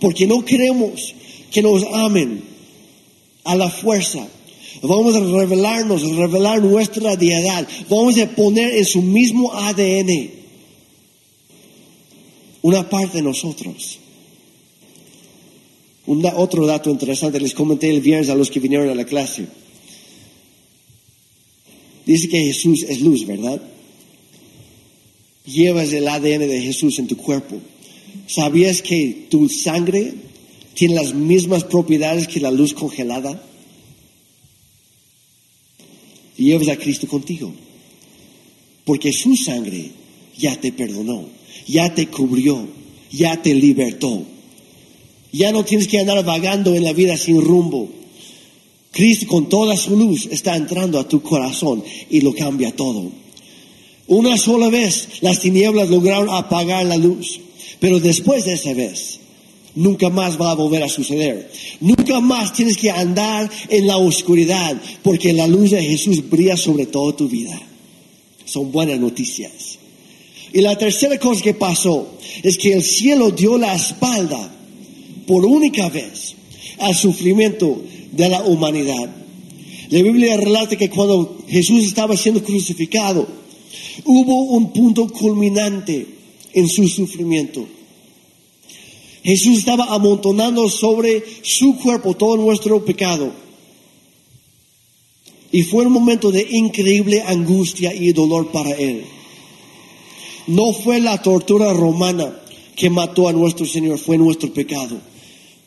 S2: porque no queremos que nos amen a la fuerza. Vamos a revelarnos, revelar nuestra deidad. Vamos a poner en su mismo ADN una parte de nosotros. Un otro dato interesante, les comenté el viernes a los que vinieron a la clase. Dice que Jesús es luz, ¿verdad? Llevas el ADN de Jesús en tu cuerpo. ¿Sabías que tu sangre tiene las mismas propiedades que la luz congelada? llevas a Cristo contigo. Porque su sangre ya te perdonó, ya te cubrió, ya te libertó. Ya no tienes que andar vagando en la vida sin rumbo. Cristo con toda su luz está entrando a tu corazón y lo cambia todo. Una sola vez las tinieblas lograron apagar la luz, pero después de esa vez nunca más va a volver a suceder. Nunca más tienes que andar en la oscuridad porque la luz de Jesús brilla sobre toda tu vida. Son buenas noticias. Y la tercera cosa que pasó es que el cielo dio la espalda por única vez al sufrimiento de la humanidad. La Biblia relata que cuando Jesús estaba siendo crucificado, hubo un punto culminante en su sufrimiento. Jesús estaba amontonando sobre su cuerpo todo nuestro pecado. Y fue un momento de increíble angustia y dolor para él. No fue la tortura romana que mató a nuestro Señor, fue nuestro pecado.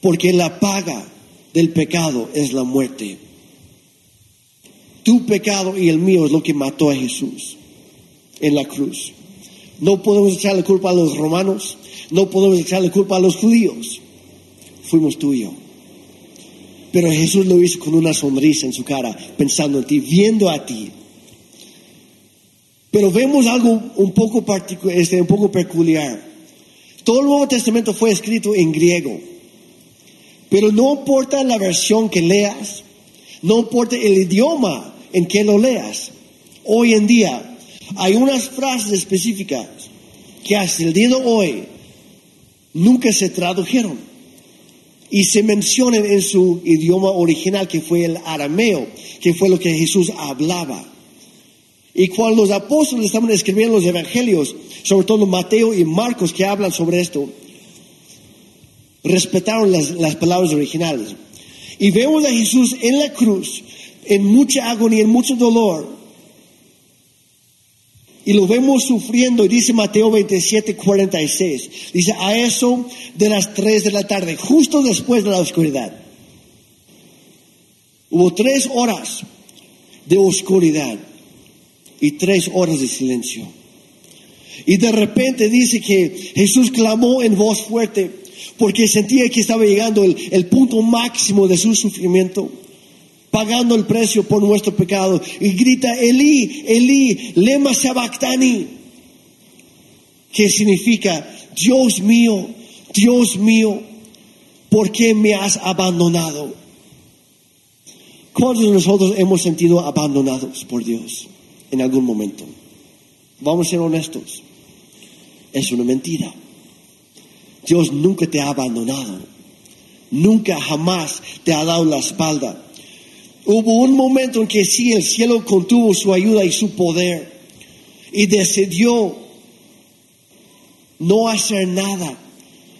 S2: Porque la paga del pecado es la muerte. Tu pecado y el mío es lo que mató a Jesús en la cruz. No podemos echarle culpa a los romanos, no podemos echarle culpa a los judíos. Fuimos tú y yo. Pero Jesús lo hizo con una sonrisa en su cara, pensando en ti, viendo a ti. Pero vemos algo un poco, este, un poco peculiar. Todo el Nuevo Testamento fue escrito en griego. Pero no importa la versión que leas, no importa el idioma en que lo leas. Hoy en día hay unas frases específicas que hasta el día de hoy nunca se tradujeron y se mencionan en su idioma original que fue el arameo, que fue lo que Jesús hablaba. Y cuando los apóstoles estaban escribiendo los evangelios, sobre todo Mateo y Marcos que hablan sobre esto, respetaron las, palabras originales. Y vemos a Jesús en la cruz, en mucha agonía, en mucho dolor. Y lo vemos sufriendo, y dice Mateo 27, 46. Dice, a eso de las 3 de la tarde, justo después de la oscuridad. Hubo tres horas de oscuridad y tres horas de silencio. Y de repente dice que Jesús clamó en voz fuerte, porque sentía que estaba llegando el, punto máximo de su sufrimiento, pagando el precio por nuestro pecado, y grita, Eli, Eli, lema sabactani, que significa, Dios mío, Dios mío, ¿por qué me has abandonado? ¿Cuántos de nosotros hemos sentido abandonados por Dios en algún momento? Vamos a ser honestos. Es una mentira. Dios nunca te ha abandonado. Nunca jamás te ha dado la espalda. Hubo un momento en que sí, el cielo contuvo su ayuda y su poder y decidió no hacer nada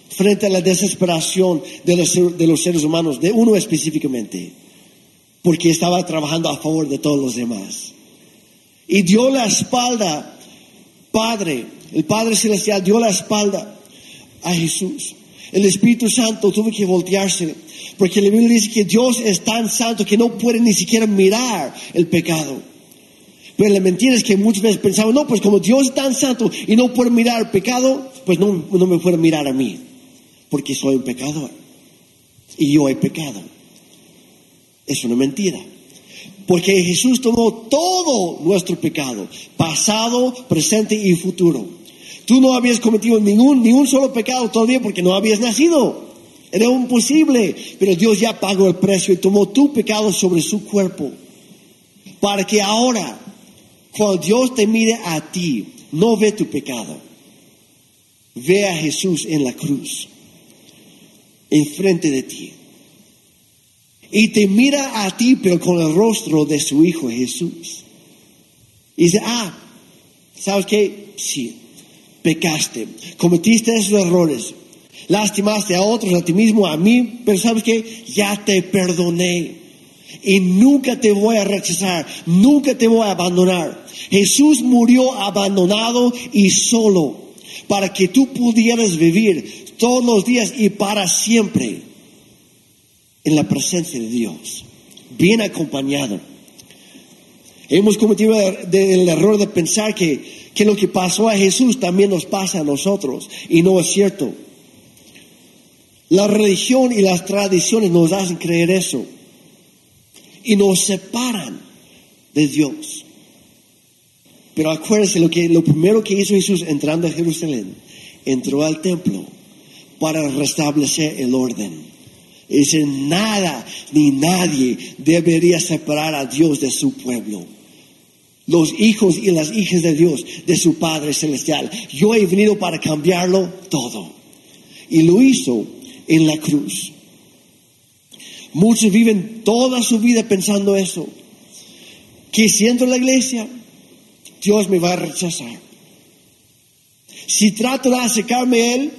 S2: frente a la desesperación de los, de los seres humanos, de uno específicamente, porque estaba trabajando a favor de todos los demás. Y dio la espalda, Padre, el Padre Celestial dio la espalda a Jesús. El Espíritu Santo tuvo que voltearse, porque la Biblia dice que Dios es tan santo que no puede ni siquiera mirar el pecado. Pero la mentira es que muchas veces pensamos, no, pues como Dios es tan santo y no puede mirar el pecado, pues no, no me puede mirar a mí, porque soy un pecador. Y yo he pecado. Es una mentira. Porque Jesús tomó todo nuestro pecado, pasado, presente y futuro. Tú no habías cometido ningún, ni un solo pecado todavía porque no habías nacido. Era imposible, pero Dios ya pagó el precio y tomó tu pecado sobre su cuerpo. Para que ahora, cuando Dios te mire a ti, no ve tu pecado. Ve a Jesús en la cruz, enfrente de ti. Y te mira a ti, pero con el rostro de su Hijo Jesús. Y dice, ah, ¿sabes qué? Sí, pecaste, cometiste esos errores, lastimaste a otros, a ti mismo, a mí, pero sabes que ya te perdoné y nunca te voy a rechazar, nunca te voy a abandonar. Jesús murió abandonado y solo para que tú pudieras vivir todos los días y para siempre en la presencia de Dios, bien acompañado. Hemos cometido el error de pensar que que lo que pasó a Jesús también nos pasa a nosotros. Y no es cierto. La religión y las tradiciones nos hacen creer eso. Y nos separan de Dios. Pero acuérdense lo que lo primero que hizo Jesús entrando a Jerusalén, entró al templo para restablecer el orden. Dice, nada ni nadie debería separar a Dios de su pueblo los hijos y las hijas de Dios, de su Padre Celestial. Yo he venido para cambiarlo todo. Y lo hizo en la cruz. Muchos viven toda su vida pensando eso. Que siendo la iglesia, Dios me va a rechazar. Si trato de acercarme a Él,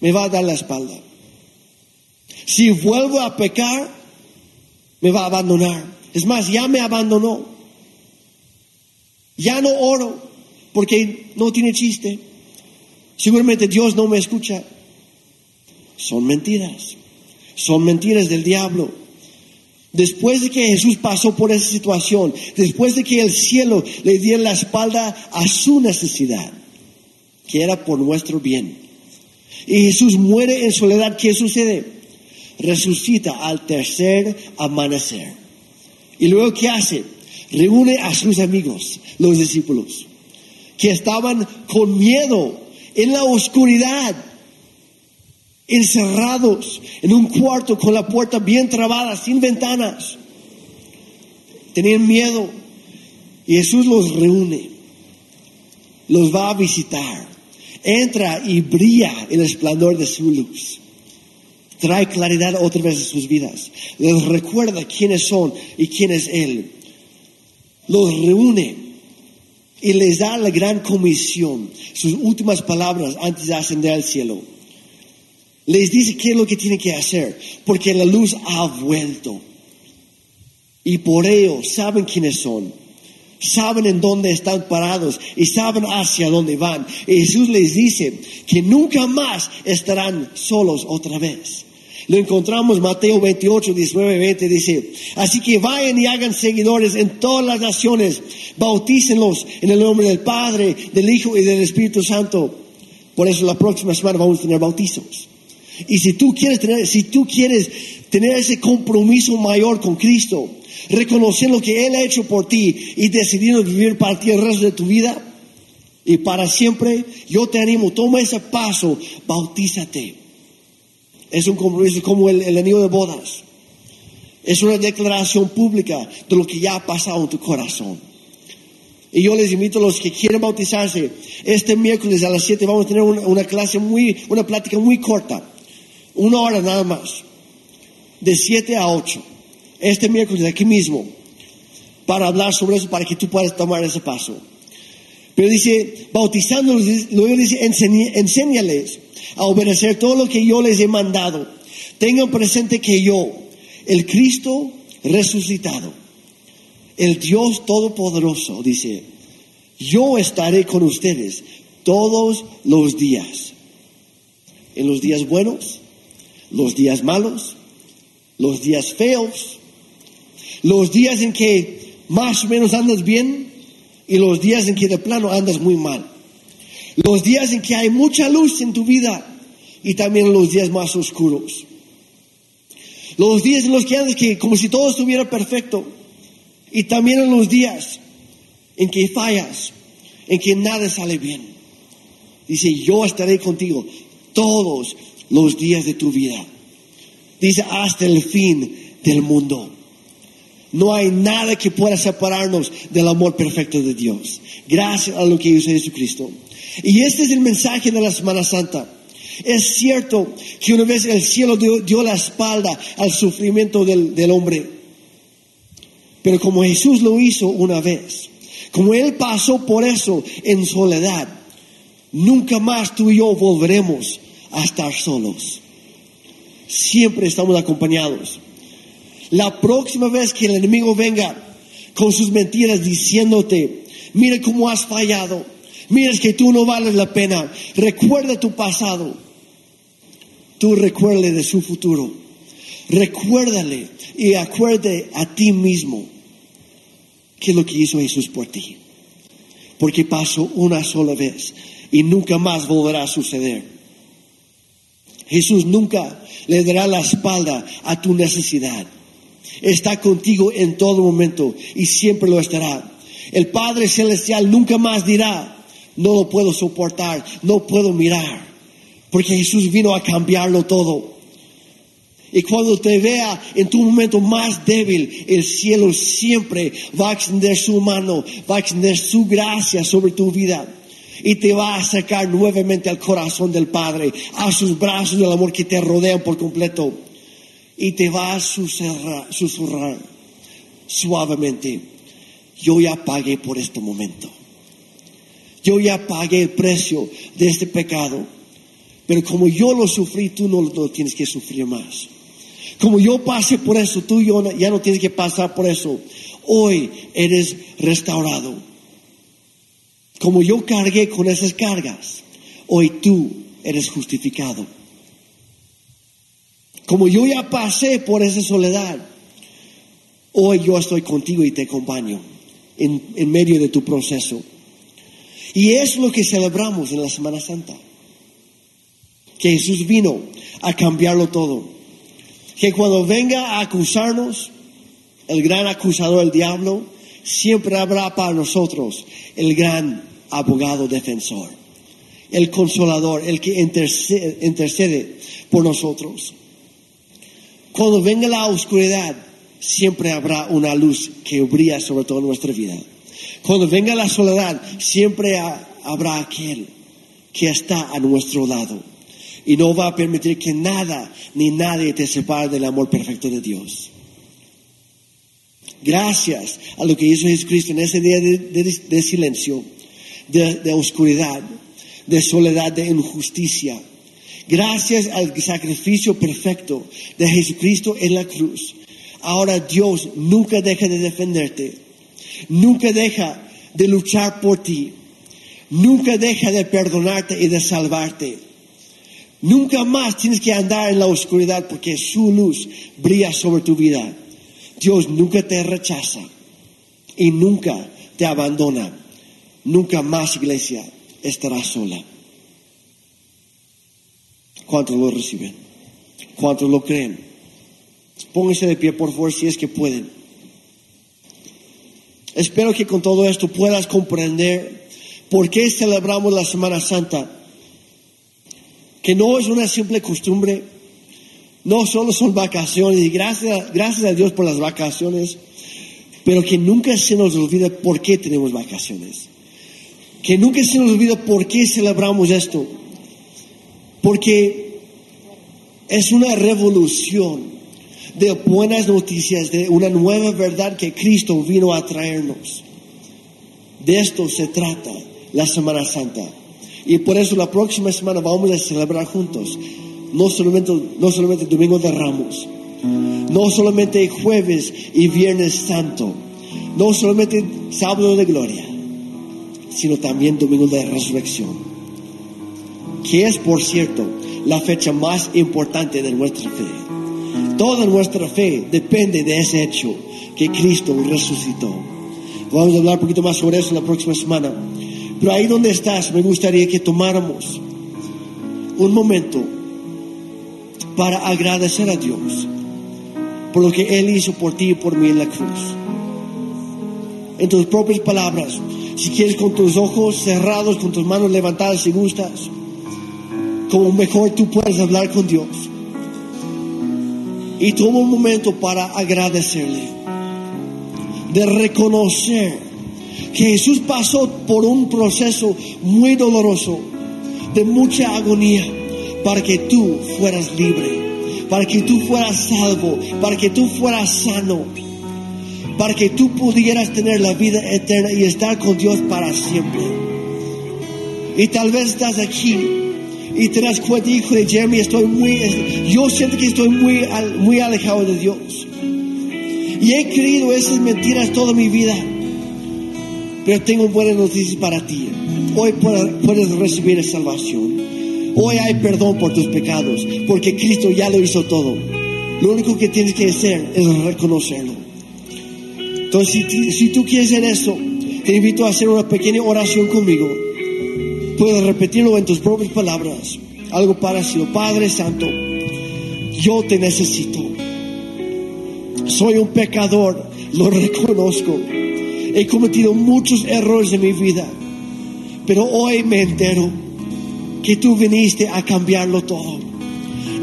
S2: me va a dar la espalda. Si vuelvo a pecar, me va a abandonar. Es más, ya me abandonó. Ya no oro porque no tiene chiste. Seguramente Dios no me escucha. Son mentiras. Son mentiras del diablo. Después de que Jesús pasó por esa situación, después de que el cielo le diera la espalda a su necesidad, que era por nuestro bien, y Jesús muere en soledad, ¿qué sucede? Resucita al tercer amanecer. ¿Y luego qué hace? Reúne a sus amigos, los discípulos, que estaban con miedo en la oscuridad, encerrados en un cuarto con la puerta bien trabada, sin ventanas. Tenían miedo y Jesús los reúne, los va a visitar, entra y brilla el esplendor de su luz. Trae claridad otra vez a sus vidas. Les recuerda quiénes son y quién es Él los reúne y les da la gran comisión, sus últimas palabras antes de ascender al cielo. Les dice qué es lo que tienen que hacer, porque la luz ha vuelto. Y por ello saben quiénes son, saben en dónde están parados y saben hacia dónde van. Y Jesús les dice que nunca más estarán solos otra vez. Lo encontramos Mateo 28, 19, 20, dice, así que vayan y hagan seguidores en todas las naciones, bautícenlos en el nombre del Padre, del Hijo y del Espíritu Santo. Por eso la próxima semana vamos a tener bautizos. Y si tú quieres tener, si tú quieres tener ese compromiso mayor con Cristo, reconocer lo que Él ha hecho por ti y decidiendo vivir para ti el resto de tu vida, Y para siempre yo te animo, toma ese paso, bautízate. Es un compromiso como el, el anillo de bodas. Es una declaración pública de lo que ya ha pasado en tu corazón. Y yo les invito a los que quieren bautizarse, este miércoles a las 7 vamos a tener una, clase muy, una plática muy corta, una hora nada más, de 7 a 8, este miércoles aquí mismo, para hablar sobre eso, para que tú puedas tomar ese paso. Pero dice, bautizándolos, luego dice, enseña- enséñales a obedecer todo lo que yo les he mandado. Tengan presente que yo, el Cristo resucitado, el Dios Todopoderoso, dice, yo estaré con ustedes todos los días. En los días buenos, los días malos, los días feos, los días en que más o menos andas bien y los días en que de plano andas muy mal. Los días en que hay mucha luz en tu vida y también los días más oscuros. Los días en los que andas que como si todo estuviera perfecto y también en los días en que fallas, en que nada sale bien. Dice, yo estaré contigo todos los días de tu vida. Dice, hasta el fin del mundo. No hay nada que pueda separarnos del amor perfecto de Dios. Gracias a lo que hizo Jesucristo. Y este es el mensaje de la Semana Santa. Es cierto que una vez el cielo dio, la espalda al sufrimiento del, del hombre. Pero como Jesús lo hizo una vez, como Él pasó por eso en soledad, nunca más tú y yo volveremos a estar solos. Siempre estamos acompañados. La próxima vez que el enemigo venga con sus mentiras diciéndote, mira cómo has fallado, mira que tú no vales la pena, recuerda tu pasado, tú recuerde de su futuro, recuérdale y acuerde a ti mismo qué es lo que hizo Jesús por ti, porque pasó una sola vez y nunca más volverá a suceder. Jesús nunca le dará la espalda a tu necesidad. Está contigo en todo momento y siempre lo estará. El Padre Celestial nunca más dirá, no lo puedo soportar, no puedo mirar, porque Jesús vino a cambiarlo todo. Y cuando te vea en tu momento más débil, el cielo siempre va a extender su mano, va a extender su gracia sobre tu vida. Y te va a sacar nuevamente al corazón del Padre, a sus brazos del amor que te rodean por completo y te va a susurrar, susurrar, suavemente, yo ya pagué por este momento. Yo ya pagué el precio de este pecado. Pero como yo lo sufrí, tú no lo tienes que sufrir más. Como yo pasé por eso, tú ya no tienes que pasar por eso. Hoy eres restaurado. Como yo cargué con esas cargas, hoy tú eres justificado. Como yo ya pasé por esa soledad, hoy yo estoy contigo y te acompaño en, en, medio de tu proceso. Y es lo que celebramos en la Semana Santa. Que Jesús vino a cambiarlo todo. Que cuando venga a acusarnos, el gran acusador, el diablo, siempre habrá para nosotros el gran abogado defensor, el consolador, el que intercede, intercede por nosotros. Cuando venga la oscuridad, siempre habrá una luz que brilla sobre toda nuestra vida. Cuando venga la soledad, siempre ha, habrá aquel que está a nuestro lado y no va a permitir que nada ni nadie te separe del amor perfecto de Dios. Gracias a lo que hizo Jesucristo en ese día de silencio, de, de oscuridad, de soledad, de injusticia, Gracias al sacrificio perfecto de Jesucristo en la cruz. Ahora Dios nunca deja de defenderte. Nunca deja de luchar por ti. Nunca deja de perdonarte y de salvarte. Nunca más tienes que andar en la oscuridad porque su luz brilla sobre tu vida. Dios nunca te rechaza y nunca te abandona. Nunca más, iglesia, estarás sola. ¿Cuántos lo reciben? ¿Cuántos lo creen? Pónganse de pie, por favor, si es que pueden. Espero que con todo esto puedas comprender ¿Por qué celebramos la Semana Santa? Que no es una simple costumbre, no solo son vacaciones, y gracias, gracias a Dios por las vacaciones, pero que nunca se nos olvide por qué tenemos vacaciones. Que nunca se nos olvide por qué celebramos esto. Porque es una revolución de buenas noticias, de una nueva verdad que Cristo vino a traernos. De esto se trata la Semana Santa. Y por eso la próxima semana vamos a celebrar juntos. No solamente, no solamente Domingo de Ramos, no solamente jueves y viernes santo, no solamente sábado de gloria, sino también domingo de resurrección, que es, por cierto, la fecha más importante de nuestra fe. Toda nuestra fe depende de ese hecho que Cristo resucitó. Vamos a hablar un poquito más sobre eso la próxima semana. Pero ahí donde estás, me gustaría que tomáramos un momento para agradecer a Dios por lo que Él hizo por ti y por mí en la cruz. En tus propias palabras, si quieres con tus ojos cerrados, con tus manos levantadas si gustas, como mejor tú puedes hablar con Dios. Y toma un momento para agradecerle, de reconocer que Jesús pasó por un proceso muy doloroso, de mucha agonía, para que tú fueras libre para que tú fueras salvo, para que tú fueras sano, para que tú pudieras tener la vida eterna y estar con Dios para siempre. Y tal vez estás aquí y te das cuenta, hijo de Jeremy, estoy muy, yo siento que estoy muy, muy alejado de Dios. Y he creído esas mentiras toda mi vida. Pero tengo buenas noticias para ti. Hoy puedes recibir salvación. Hoy hay perdón por tus pecados, porque Cristo ya lo hizo todo. Lo único que tienes que hacer es reconocerlo. Entonces, si, tú quieres hacer eso, te invito a hacer una pequeña oración conmigo. Puedes repetirlo en tus propias palabras. Algo parecido. Padre Santo, yo te necesito. Soy un pecador, lo reconozco. He cometido muchos errores en mi vida, pero hoy me entero que tú viniste a cambiarlo todo.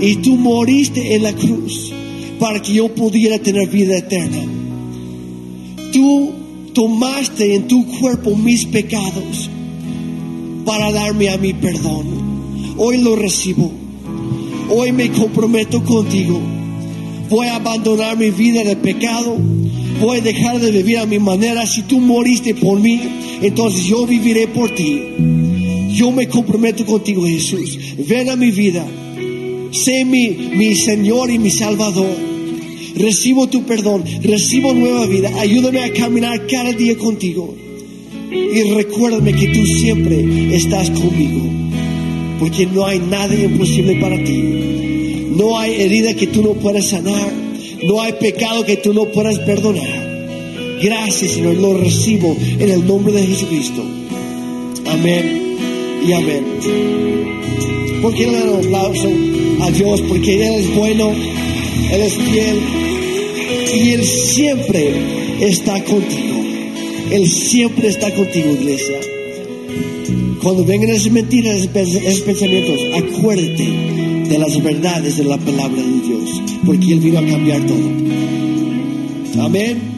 S2: Y tú moriste en la cruz para que yo pudiera tener vida eterna. Tú tomaste en tu cuerpo mis pecados para darme a mi perdón. Hoy lo recibo. Hoy me comprometo contigo. Voy a abandonar mi vida de pecado. Voy a dejar de vivir a mi manera. Si tú moriste por mí, entonces yo viviré por ti. Yo me comprometo contigo, Jesús. Ven a mi vida. Sé mi, mi Señor y mi Salvador. Recibo tu perdón. Recibo nueva vida. Ayúdame a caminar cada día contigo. Y recuérdame que tú siempre estás conmigo. Porque no hay nada imposible para ti. No hay herida que tú no puedas sanar. No hay pecado que tú no puedas perdonar. Gracias, Señor. Lo recibo en el nombre de Jesucristo. Amén y amén. Porque le dan un aplauso a Dios? Porque Él es bueno, Él es fiel y Él siempre está contigo. Él siempre está contigo, iglesia. Cuando vengan esas mentiras, esos pensamientos, acuérdate de las verdades de la palabra de Dios, porque Él vino a cambiar todo. Amén.